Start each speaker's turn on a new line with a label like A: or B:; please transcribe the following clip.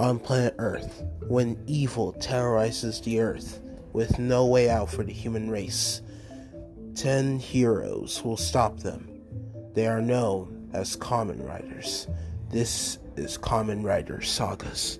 A: on planet Earth when evil terrorizes the Earth with no way out for the human race. Ten heroes will stop them. They are known as Kamen Riders. This is Kamen Rider Sagas.